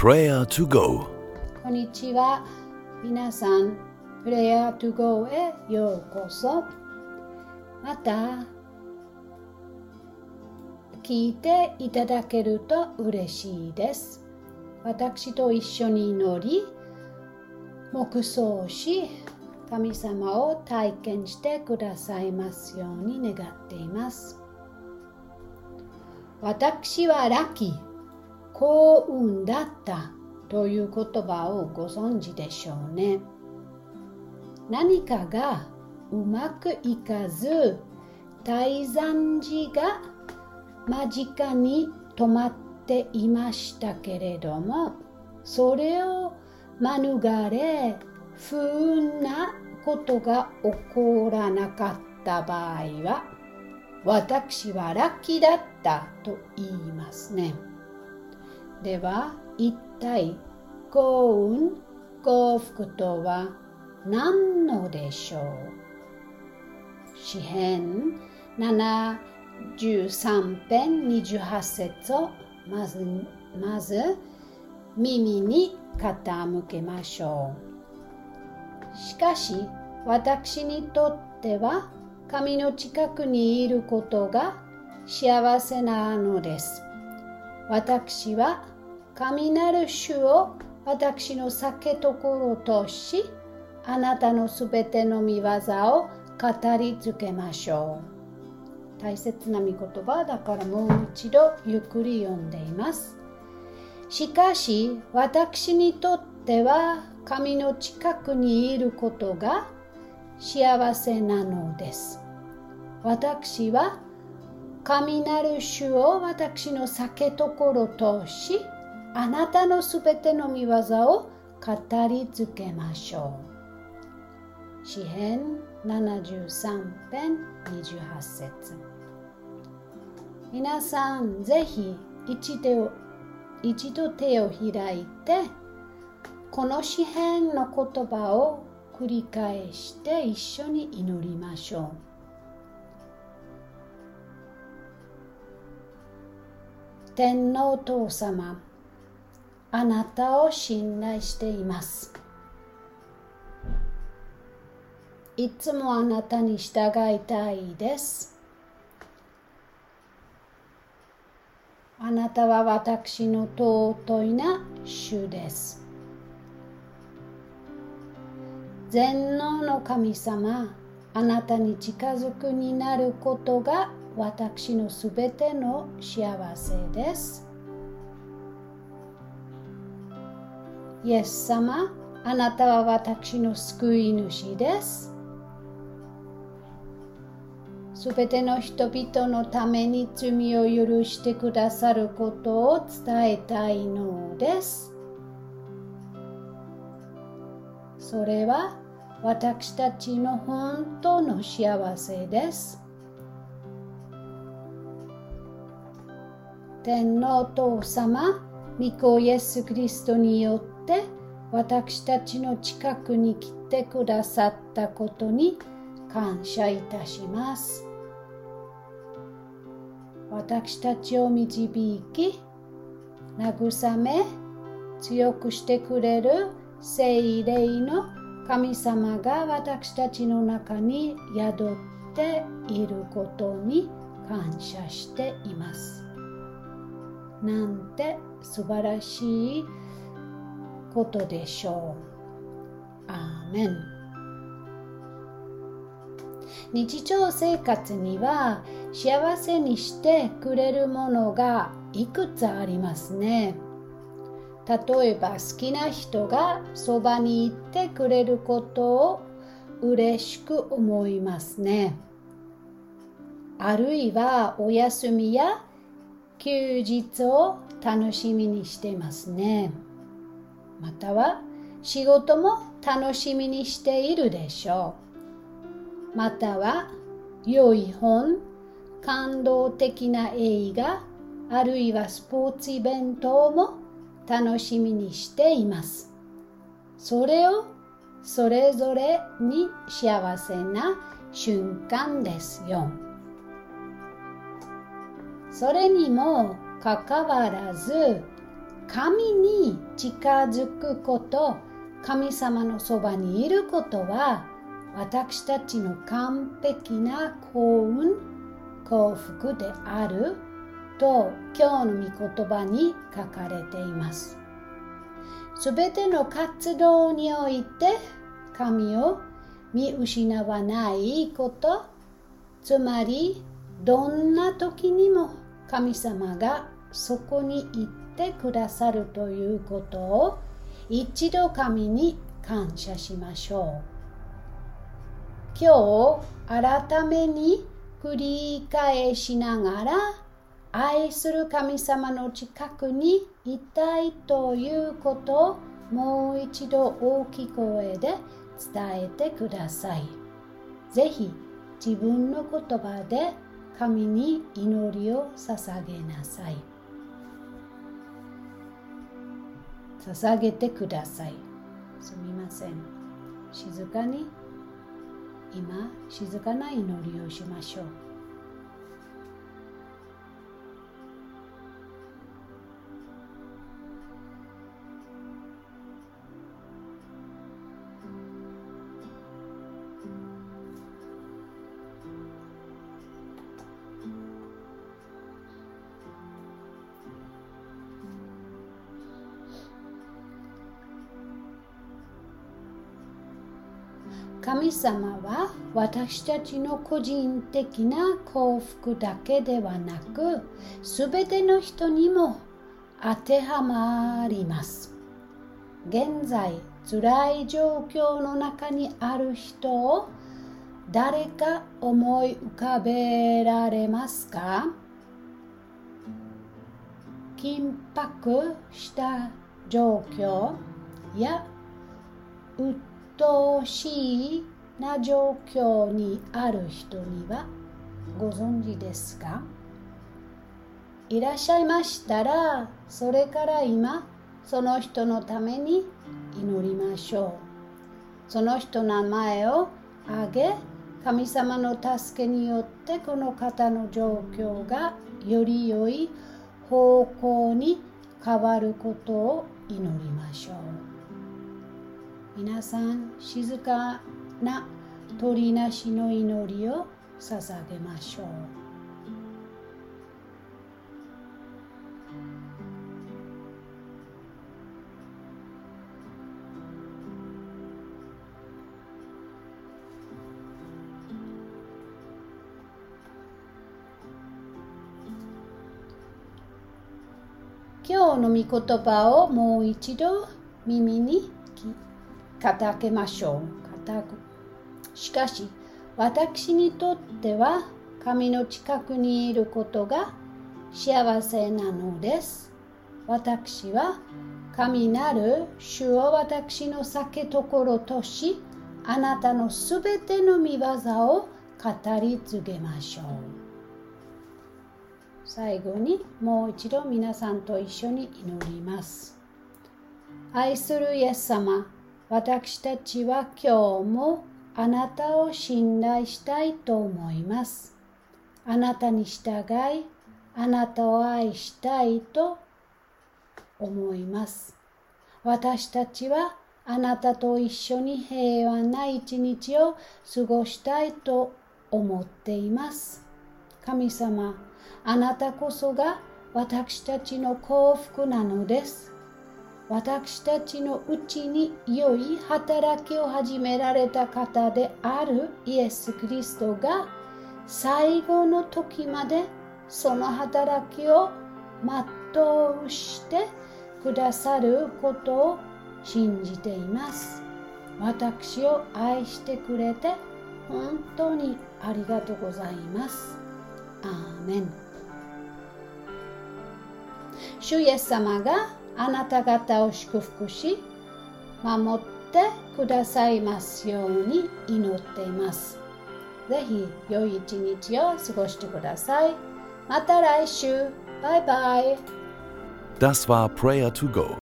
Prayer to Go こんにちは。皆さん、プレイヤートゥゴーへようこそ。また、聞いていただけると嬉しいです。私と一緒に祈り、黙想し、神様を体験してくださいますように願っています。私はラッキー。幸運だったという言葉をご存知でしょうね。何かがうまくいかず、大惨事が間近に止まっていましたけれども、それを免れ、不運なことが起こらなかった場合は、私はラッキーだったと言いますね。では一体幸運幸福とは何のでしょう詩編73編28節をまずまず耳に傾けましょうしかし私にとっては神の近くにいることが幸せなのです私は神なる主を私の酒ところとし、あなたのすべての見業を語りつけましょう。大切な御言葉だからもう一度ゆっくり読んでいます。しかし私にとっては神の近くにいることが幸せなのです。私は神なる主を私の酒ところとし、あなたのすべての見業を語りつけましょう。詩編73編28節皆さん、ぜひ一度一度手を開いて、この詩編の言葉を繰り返して一緒に祈りましょう。天皇お父様あなたを信頼しています。いつもあなたに従いたいです。あなたは私の尊いな主です。全能の神様あなたに近づくになることが私のすべての幸せです。イエス様、あなたは私の救い主です。すべての人々のために罪を許してくださることを伝えたいのです。それは私たちの本当の幸せです。天皇お父様、御子イエス・キリストによって私たちの近くに来てくださったことに感謝いたします。私たちを導き、慰め、強くしてくれる聖霊の神様が私たちの中に宿っていることに感謝しています。なんて素晴らしいことでしょう。アーメン。日常生活には幸せにしてくれるものがいくつありますね。例えば好きな人がそばにいてくれることを嬉しく思いますね。あるいはお休みや休日を楽しみにしていますね。または仕事も楽しみにしているでしょう。または良い本、感動的な映画、あるいはスポーツイベントも楽しみにしています。それをそれぞれに幸せな瞬間ですよ。それにもかかわらず神に近づくこと神様のそばにいることは私たちの完璧な幸運幸福であると今日の御言葉に書かれています。すべての活動において神を見失わないことつまりどんな時にも神様がそこに行ってくださるということを一度神に感謝しましょう今日改めに繰り返しながら愛する神様の近くにいたいということをもう一度大きい声で伝えてください。ぜひ自分の言葉で神に祈りを捧げなさい。捧げてください。すみません。静かに今静かな祈りをしましょう。神様は私たちの個人的な幸福だけではなく、すべての人にも当てはまります。現在、辛い状況の中にある人を誰か思い浮かべられますか？緊迫した状況やう等しいな状況にある人にはご存知ですか？いらっしゃいましたらそれから今その人のために祈りましょうその人の名前を挙げ神様の助けによってこの方の状況がより良い方向に変わることを祈りましょう。皆さん静かな鳥なしの祈りを捧げましょう。今日の御言葉をもう一度耳に聞叩けましょう。しかし、私にとっては神の近くにいることが幸せなのです。私は神なる主を私の酒ところとし、あなたのすべての見業を語り継げましょう。最後にもう一度皆さんと一緒に祈ります。愛するイエス様、私たちは今日もあなたを信頼したいと思います。あなたに従い、あなたを愛したいと思います。私たちはあなたと一緒に平和な一日を過ごしたいと思っています。神様、あなたこそが私たちの幸福なのです。私たちのうちに良い働きを始められた方であるイエス・キリストが最後の時までその働きを全うしてくださることを信じています。私を愛してくれて本当にありがとうございます。アーメン。主イエス様があなた方を祝福し守ってくださいますように祈っています。ぜひ良い一日を過ごしてください。また来週。バイバイ。Das war Prayer to Go,